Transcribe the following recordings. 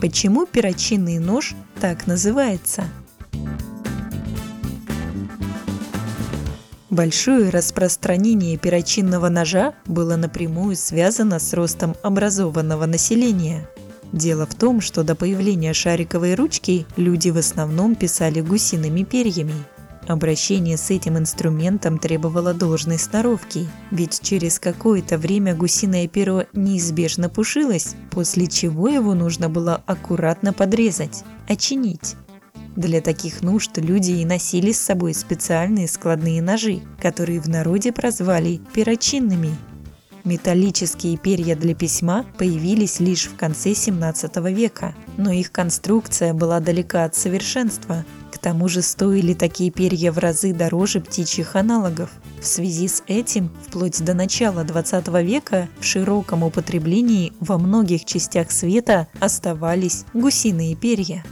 Почему перочинный нож так называется? Большое распространение перочинного ножа было напрямую связано с ростом образованного населения. Дело в том, что до появления шариковой ручки люди в основном писали гусиными перьями. Обращение с этим инструментом требовало должной сноровки, ведь через какое-то время гусиное перо неизбежно пушилось, после чего его нужно было аккуратно подрезать, очинить. Для таких нужд люди и носили с собой специальные складные ножи, которые в народе прозвали перочинными. Металлические перья для письма появились лишь в конце 17 века, но их конструкция была далека от совершенства. Тому же стоили такие перья в разы дороже птичьих аналогов. В связи с этим, вплоть до начала 20 века в широком употреблении во многих частях света оставались гусиные перья.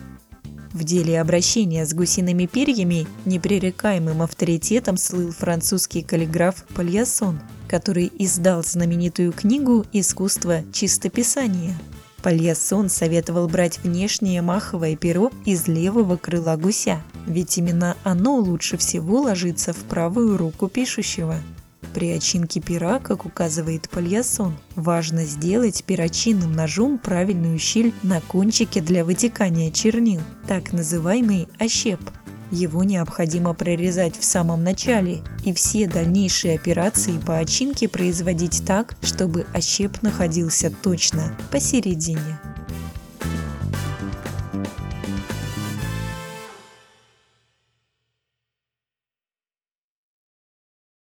В деле обращения с гусиными перьями непререкаемым авторитетом слыл французский каллиграф Пальясон, который издал знаменитую книгу «Искусство чистописания». Пальясон советовал брать внешнее маховое перо из левого крыла гуся, ведь именно оно лучше всего ложится в правую руку пишущего. При очинке пера, как указывает Пальясон, важно сделать перочинным ножом правильную щель на кончике для вытекания чернил, так называемый ощеп. Его необходимо прорезать в самом начале и все дальнейшие операции по очинке производить так, чтобы ощеп находился точно посередине.